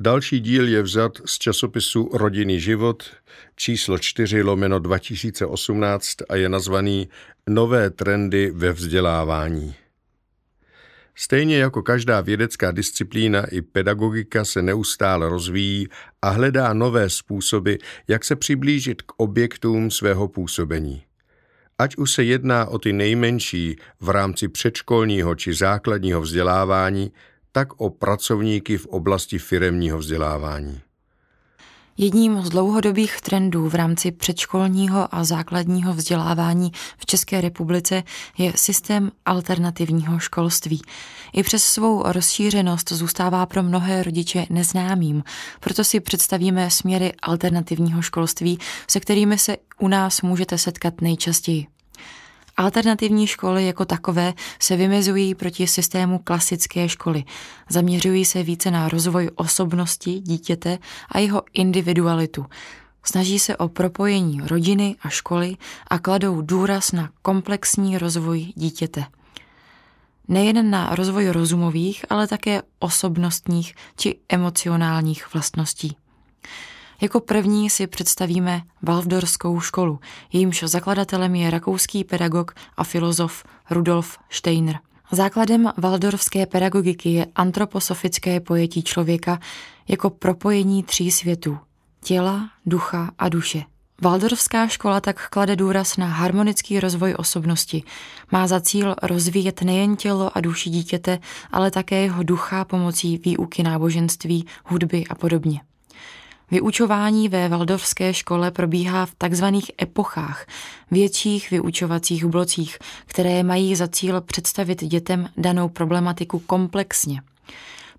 Další díl je vzat z časopisu Rodinný život číslo 4 lomeno 2018 a je nazvaný Nové trendy ve vzdělávání. Stejně jako každá vědecká disciplína i pedagogika se neustále rozvíjí a hledá nové způsoby, jak se přiblížit k objektům svého působení. Ať už se jedná o ty nejmenší v rámci předškolního či základního vzdělávání, tak o pracovníky v oblasti firemního vzdělávání. Jedním z dlouhodobých trendů v rámci předškolního a základního vzdělávání v České republice je systém alternativního školství. I přes svou rozšířenost zůstává pro mnohé rodiče neznámým, proto si představíme směry alternativního školství, se kterými se u nás můžete setkat nejčastěji. Alternativní školy jako takové se vymezují proti systému klasické školy. Zaměřují se více na rozvoj osobnosti dítěte a jeho individualitu. Snaží se o propojení rodiny a školy a kladou důraz na komplexní rozvoj dítěte. Nejen na rozvoj rozumových, ale také osobnostních či emocionálních vlastností. Jako první si představíme Waldorfskou školu, jejímž zakladatelem je rakouský pedagog a filozof Rudolf Steiner. Základem Waldorfské pedagogiky je antroposofické pojetí člověka jako propojení tří světů – těla, ducha a duše. Waldorfská škola tak klade důraz na harmonický rozvoj osobnosti. Má za cíl rozvíjet nejen tělo a duši dítěte, ale také jeho ducha pomocí výuky náboženství, hudby a podobně. Vyučování ve Valdovské škole probíhá v takzvaných epochách, větších vyučovacích blocích, které mají za cíl představit dětem danou problematiku komplexně.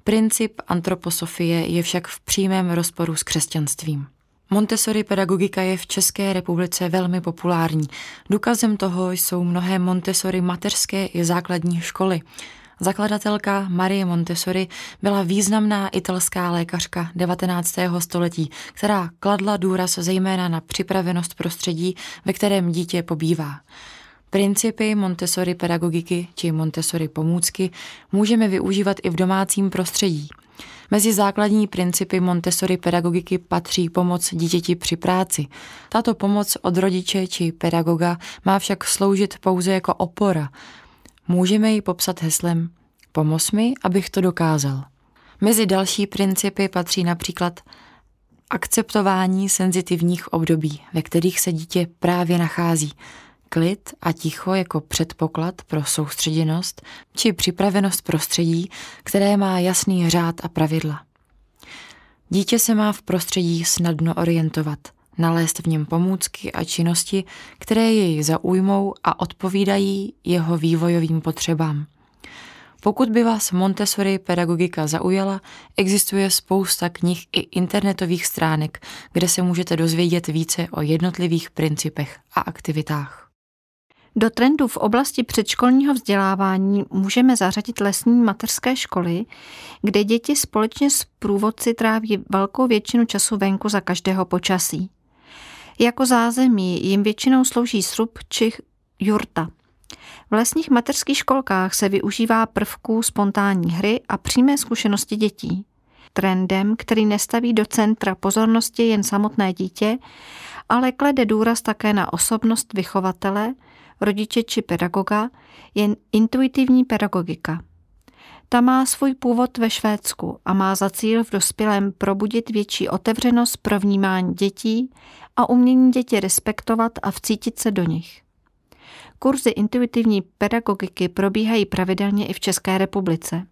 Princip antroposofie je však v přímém rozporu s křesťanstvím. Montessori pedagogika je v České republice velmi populární. Důkazem toho jsou mnohé Montessori mateřské i základní školy, Zakladatelka Marie Montessori byla významná italská lékařka 19. století, která kladla důraz zejména na připravenost prostředí, ve kterém dítě pobývá. Principy Montessori pedagogiky či Montessori pomůcky můžeme využívat i v domácím prostředí. Mezi základní principy Montessori pedagogiky patří pomoc dítěti při práci. Tato pomoc od rodiče či pedagoga má však sloužit pouze jako opora, Můžeme ji popsat heslem Pomoz mi, abych to dokázal. Mezi další principy patří například akceptování senzitivních období, ve kterých se dítě právě nachází, klid a ticho jako předpoklad pro soustředěnost či připravenost prostředí, které má jasný řád a pravidla. Dítě se má v prostředí snadno orientovat – nalézt v něm pomůcky a činnosti, které jej zaujmou a odpovídají jeho vývojovým potřebám. Pokud by vás Montessori pedagogika zaujala, existuje spousta knih i internetových stránek, kde se můžete dozvědět více o jednotlivých principech a aktivitách. Do trendu v oblasti předškolního vzdělávání můžeme zařadit lesní mateřské školy, kde děti společně s průvodci tráví velkou většinu času venku za každého počasí. Jako zázemí jim většinou slouží srub či jurta. V lesních mateřských školkách se využívá prvků spontánní hry a přímé zkušenosti dětí. Trendem, který nestaví do centra pozornosti jen samotné dítě, ale klade důraz také na osobnost vychovatele, rodiče či pedagoga, je intuitivní pedagogika. Ta má svůj původ ve Švédsku a má za cíl v dospělém probudit větší otevřenost pro vnímání dětí a umění děti respektovat a vcítit se do nich. Kurzy intuitivní pedagogiky probíhají pravidelně i v České republice.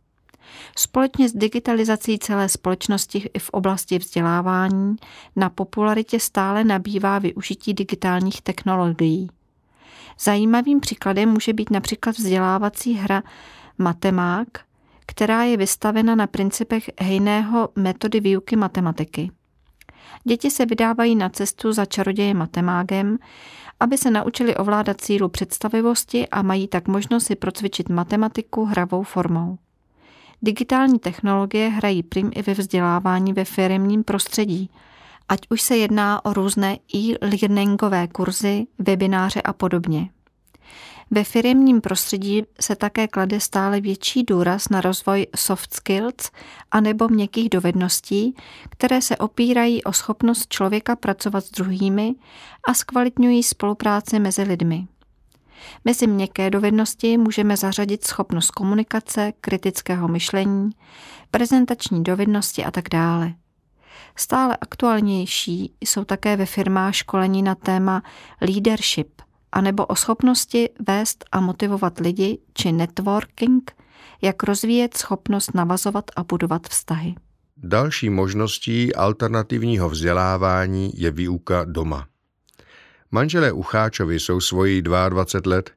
Společně s digitalizací celé společnosti i v oblasti vzdělávání na popularitě stále nabývá využití digitálních technologií. Zajímavým příkladem může být například vzdělávací hra Matemák, která je vystavena na principech hejného metody výuky matematiky. Děti se vydávají na cestu za čarodějem matemágem, aby se naučili ovládat sílu představivosti a mají tak možnost si procvičit matematiku hravou formou. Digitální technologie hrají prim i ve vzdělávání ve firmním prostředí, ať už se jedná o různé e-learningové kurzy, webináře a podobně. Ve firmním prostředí se také klade stále větší důraz na rozvoj soft skills anebo měkkých dovedností, které se opírají o schopnost člověka pracovat s druhými a zkvalitňují spolupráci mezi lidmi. Mezi měkké dovednosti můžeme zařadit schopnost komunikace, kritického myšlení, prezentační dovednosti a tak dále. Stále aktuálnější jsou také ve firmách školení na téma leadership, anebo o schopnosti vést a motivovat lidi, či networking, jak rozvíjet schopnost navazovat a budovat vztahy. Další možností alternativního vzdělávání je výuka doma. Manželé Ucháčovi jsou svoji 22 let,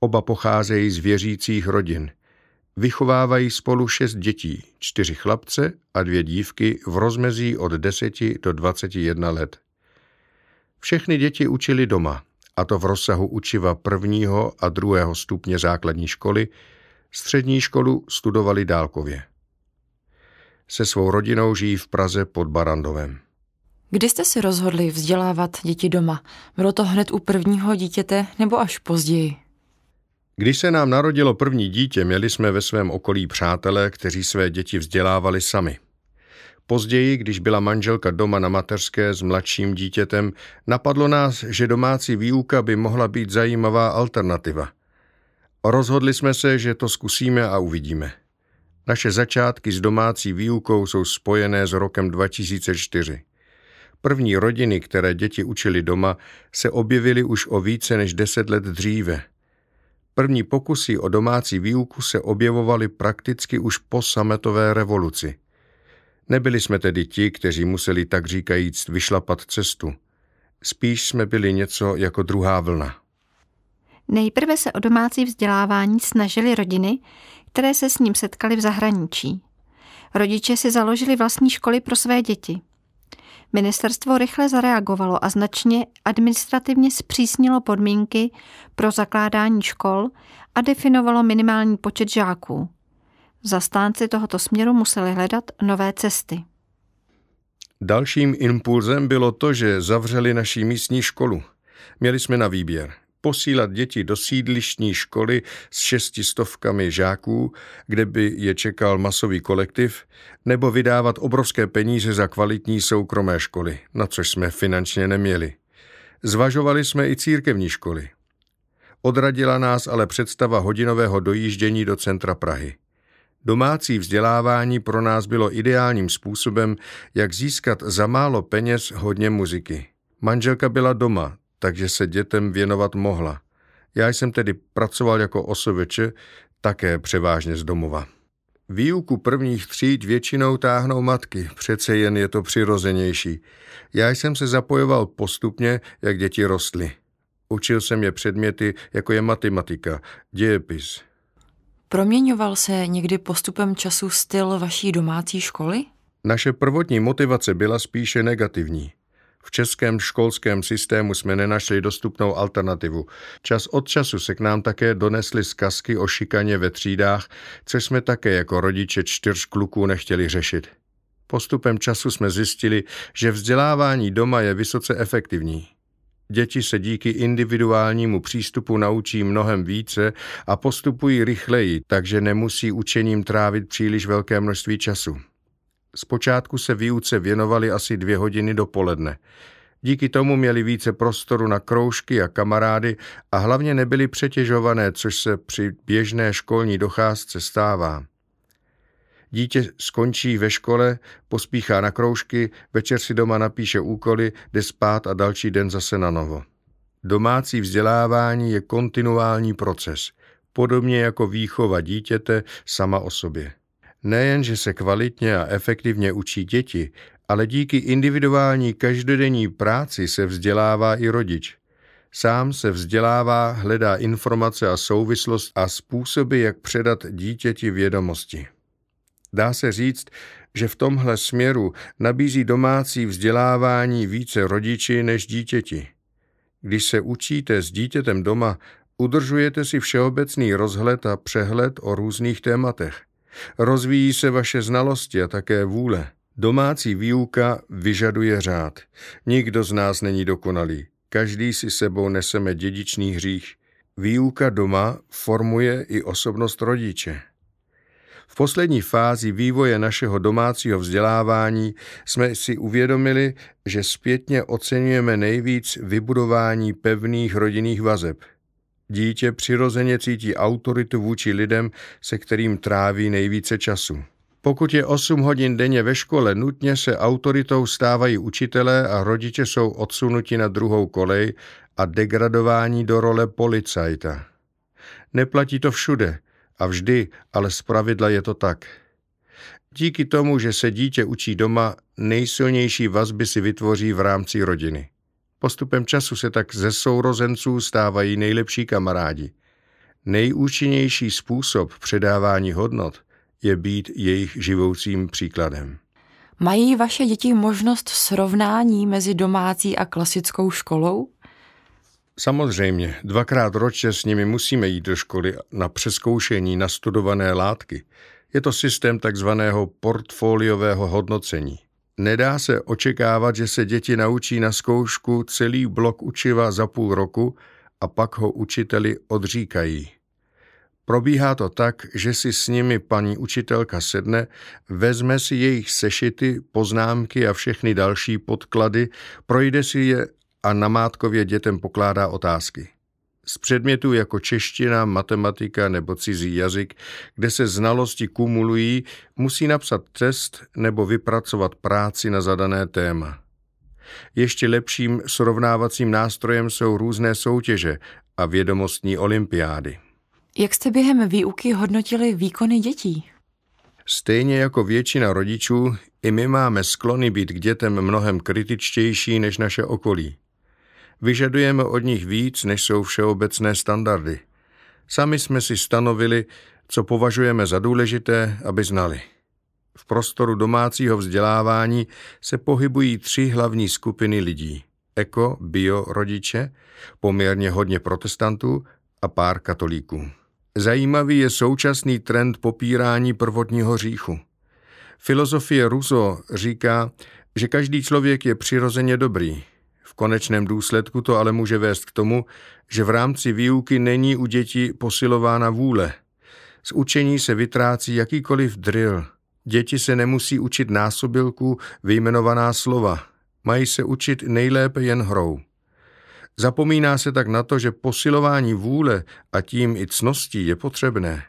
oba pocházejí z věřících rodin. Vychovávají spolu šest dětí, čtyři chlapce a dvě dívky v rozmezí od 10 do 21 let. Všechny děti učili doma, a to v rozsahu učiva prvního a druhého stupně základní školy, střední školu studovali dálkově. Se svou rodinou žijí v Praze pod Barandovem. Kdy jste si rozhodli vzdělávat děti doma? Bylo to hned u prvního dítěte nebo až později? Když se nám narodilo první dítě, měli jsme ve svém okolí přátelé, kteří své děti vzdělávali sami. Později, když byla manželka doma na mateřské s mladším dítětem, napadlo nás, že domácí výuka by mohla být zajímavá alternativa. Rozhodli jsme se, že to zkusíme a uvidíme. Naše začátky s domácí výukou jsou spojené s rokem 2004. První rodiny, které děti učili doma, se objevily už o více než deset let dříve. První pokusy o domácí výuku se objevovaly prakticky už po sametové revoluci. Nebyli jsme tedy ti, kteří museli tak říkajíc vyšlapat cestu. Spíš jsme byli něco jako druhá vlna. Nejprve se o domácí vzdělávání snažili rodiny, které se s ním setkali v zahraničí. Rodiče si založili vlastní školy pro své děti. Ministerstvo rychle zareagovalo a značně administrativně zpřísnilo podmínky pro zakládání škol a definovalo minimální počet žáků. Zastánci tohoto směru museli hledat nové cesty. Dalším impulzem bylo to, že zavřeli naší místní školu. Měli jsme na výběr posílat děti do sídlištní školy s šestistovkami žáků, kde by je čekal masový kolektiv, nebo vydávat obrovské peníze za kvalitní soukromé školy, na což jsme finančně neměli. Zvažovali jsme i církevní školy. Odradila nás ale představa hodinového dojíždění do centra Prahy. Domácí vzdělávání pro nás bylo ideálním způsobem, jak získat za málo peněz hodně muziky. Manželka byla doma, takže se dětem věnovat mohla. Já jsem tedy pracoval jako osoveče, také převážně z domova. Výuku prvních tříd většinou táhnou matky, přece jen je to přirozenější. Já jsem se zapojoval postupně, jak děti rostly. Učil jsem je předměty, jako je matematika, dějepis. Proměňoval se někdy postupem času styl vaší domácí školy? Naše prvotní motivace byla spíše negativní. V českém školském systému jsme nenašli dostupnou alternativu. Čas od času se k nám také donesly zkazky o šikaně ve třídách, což jsme také jako rodiče čtyř kluků nechtěli řešit. Postupem času jsme zjistili, že vzdělávání doma je vysoce efektivní. Děti se díky individuálnímu přístupu naučí mnohem více a postupují rychleji, takže nemusí učením trávit příliš velké množství času. Zpočátku se výuce věnovali asi dvě hodiny dopoledne. Díky tomu měli více prostoru na kroužky a kamarády a hlavně nebyli přetěžované, což se při běžné školní docházce stává. Dítě skončí ve škole, pospíchá na kroužky, večer si doma napíše úkoly, jde spát a další den zase na novo. Domácí vzdělávání je kontinuální proces, podobně jako výchova dítěte sama o sobě. Nejen, že se kvalitně a efektivně učí děti, ale díky individuální každodenní práci se vzdělává i rodič. Sám se vzdělává, hledá informace a souvislost a způsoby, jak předat dítěti vědomosti. Dá se říct, že v tomhle směru nabízí domácí vzdělávání více rodiči než dítěti. Když se učíte s dítětem doma, udržujete si všeobecný rozhled a přehled o různých tématech. Rozvíjí se vaše znalosti a také vůle. Domácí výuka vyžaduje řád. Nikdo z nás není dokonalý. Každý si sebou neseme dědičný hřích. Výuka doma formuje i osobnost rodiče. V poslední fázi vývoje našeho domácího vzdělávání jsme si uvědomili, že zpětně oceňujeme nejvíc vybudování pevných rodinných vazeb. Dítě přirozeně cítí autoritu vůči lidem, se kterým tráví nejvíce času. Pokud je 8 hodin denně ve škole, nutně se autoritou stávají učitelé a rodiče jsou odsunuti na druhou kolej a degradování do role policajta. Neplatí to všude a vždy, ale zpravidla je to tak. Díky tomu, že se dítě učí doma, nejsilnější vazby si vytvoří v rámci rodiny. Postupem času se tak ze sourozenců stávají nejlepší kamarádi. Nejúčinnější způsob předávání hodnot je být jejich živoucím příkladem. Mají vaše děti možnost srovnání mezi domácí a klasickou školou? Samozřejmě, dvakrát ročně s nimi musíme jít do školy na přeskoušení nastudované látky. Je to systém takzvaného portfoliového hodnocení. Nedá se očekávat, že se děti naučí na zkoušku celý blok učiva za půl roku a pak ho učiteli odříkají. Probíhá to tak, že si s nimi paní učitelka sedne, vezme si jejich sešity, poznámky a všechny další podklady, projde si je a namátkově dětem pokládá otázky. Z předmětů jako čeština, matematika nebo cizí jazyk, kde se znalosti kumulují, musí napsat test nebo vypracovat práci na zadané téma. Ještě lepším srovnávacím nástrojem jsou různé soutěže a vědomostní olympiády. Jak jste během výuky hodnotili výkony dětí? Stejně jako většina rodičů, i my máme sklony být k dětem mnohem kritičtější než naše okolí. Vyžadujeme od nich víc, než jsou všeobecné standardy. Sami jsme si stanovili, co považujeme za důležité, aby znali. V prostoru domácího vzdělávání se pohybují tři hlavní skupiny lidí. Eko, bio rodiče, poměrně hodně protestantů a pár katolíků. Zajímavý je současný trend popírání prvotního říchu. Filozofie Rousseau říká, že každý člověk je přirozeně dobrý, konečném důsledku to ale může vést k tomu, že v rámci výuky není u dětí posilována vůle. Z učení se vytrácí jakýkoliv drill. Děti se nemusí učit násobilku vyjmenovaná slova. Mají se učit nejlépe jen hrou. Zapomíná se tak na to, že posilování vůle a tím i cností je potřebné.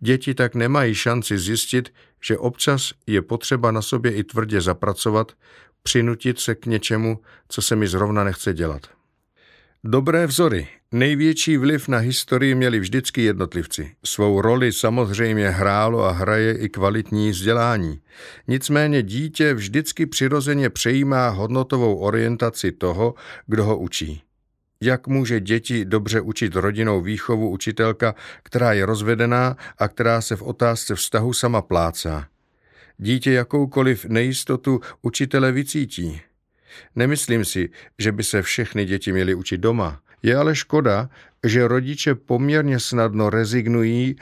Děti tak nemají šanci zjistit, že občas je potřeba na sobě i tvrdě zapracovat, přinutit se k něčemu, co se mi zrovna nechce dělat. Dobré vzory. Největší vliv na historii měli vždycky jednotlivci. Svou roli samozřejmě hrálo a hraje i kvalitní vzdělání. Nicméně dítě vždycky přirozeně přejímá hodnotovou orientaci toho, kdo ho učí. Jak může děti dobře učit rodinou výchovu učitelka, která je rozvedená a která se v otázce vztahu sama plácá? Dítě jakoukoliv nejistotu učitele vycítí. Nemyslím si, že by se všechny děti měly učit doma. Je ale škoda, že rodiče poměrně snadno rezignují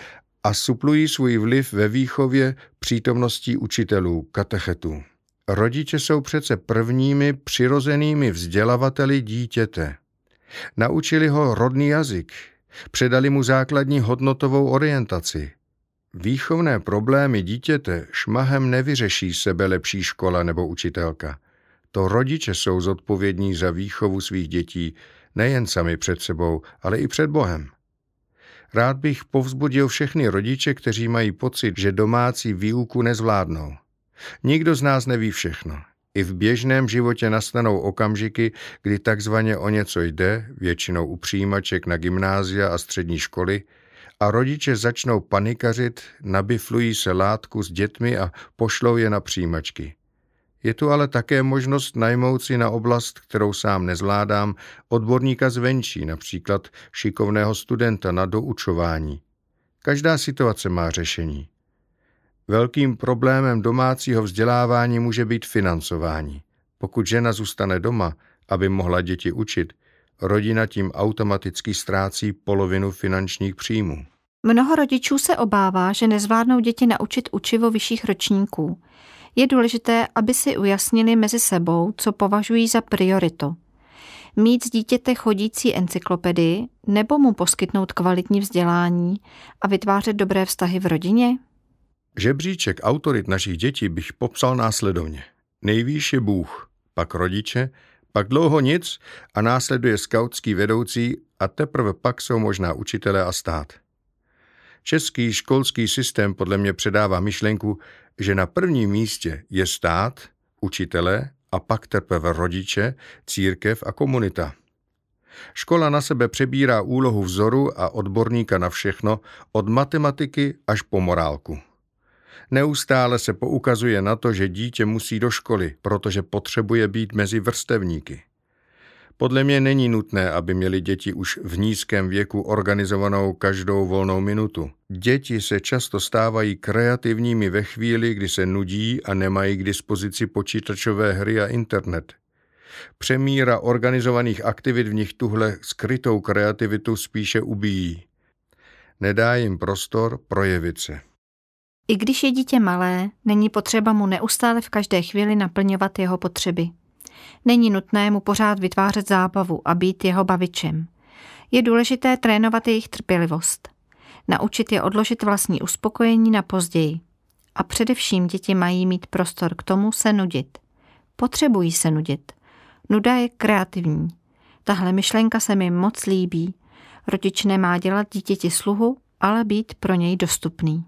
a suplují svůj vliv ve výchově přítomností učitelů, katechetů. Rodiče jsou přece prvními přirozenými vzdělavateli dítěte. Naučili ho rodný jazyk, předali mu základní hodnotovou orientaci – Výchovné problémy dítěte šmahem nevyřeší sebe lepší škola nebo učitelka. To rodiče jsou zodpovědní za výchovu svých dětí nejen sami před sebou, ale i před Bohem. Rád bych povzbudil všechny rodiče, kteří mají pocit, že domácí výuku nezvládnou. Nikdo z nás neví všechno. I v běžném životě nastanou okamžiky, kdy takzvaně o něco jde, většinou u přijímaček na gymnázia a střední školy, a rodiče začnou panikařit, nabiflují se látku s dětmi a pošlou je na přijímačky. Je tu ale také možnost najmout si na oblast, kterou sám nezvládám, odborníka zvenčí, například šikovného studenta na doučování. Každá situace má řešení. Velkým problémem domácího vzdělávání může být financování. Pokud žena zůstane doma, aby mohla děti učit, rodina tím automaticky ztrácí polovinu finančních příjmů. Mnoho rodičů se obává, že nezvládnou děti naučit učivo vyšších ročníků. Je důležité, aby si ujasnili mezi sebou, co považují za prioritu. Mít z dítěte chodící encyklopedii nebo mu poskytnout kvalitní vzdělání a vytvářet dobré vztahy v rodině? Žebříček autorit našich dětí bych popsal následovně. Nejvýš je Bůh, pak rodiče, pak dlouho nic a následuje skautský vedoucí a teprve pak jsou možná učitelé a stát. Český školský systém podle mě předává myšlenku, že na prvním místě je stát, učitele a pak teprve rodiče, církev a komunita. Škola na sebe přebírá úlohu vzoru a odborníka na všechno, od matematiky až po morálku. Neustále se poukazuje na to, že dítě musí do školy, protože potřebuje být mezi vrstevníky. Podle mě není nutné, aby měli děti už v nízkém věku organizovanou každou volnou minutu. Děti se často stávají kreativními ve chvíli, kdy se nudí a nemají k dispozici počítačové hry a internet. Přemíra organizovaných aktivit v nich tuhle skrytou kreativitu spíše ubíjí. Nedá jim prostor projevit se. I když je dítě malé, není potřeba mu neustále v každé chvíli naplňovat jeho potřeby. Není nutné mu pořád vytvářet zábavu a být jeho bavičem. Je důležité trénovat jejich trpělivost. Naučit je odložit vlastní uspokojení na později. A především děti mají mít prostor k tomu se nudit. Potřebují se nudit. Nuda je kreativní. Tahle myšlenka se mi moc líbí. Rodič nemá dělat dítěti sluhu, ale být pro něj dostupný.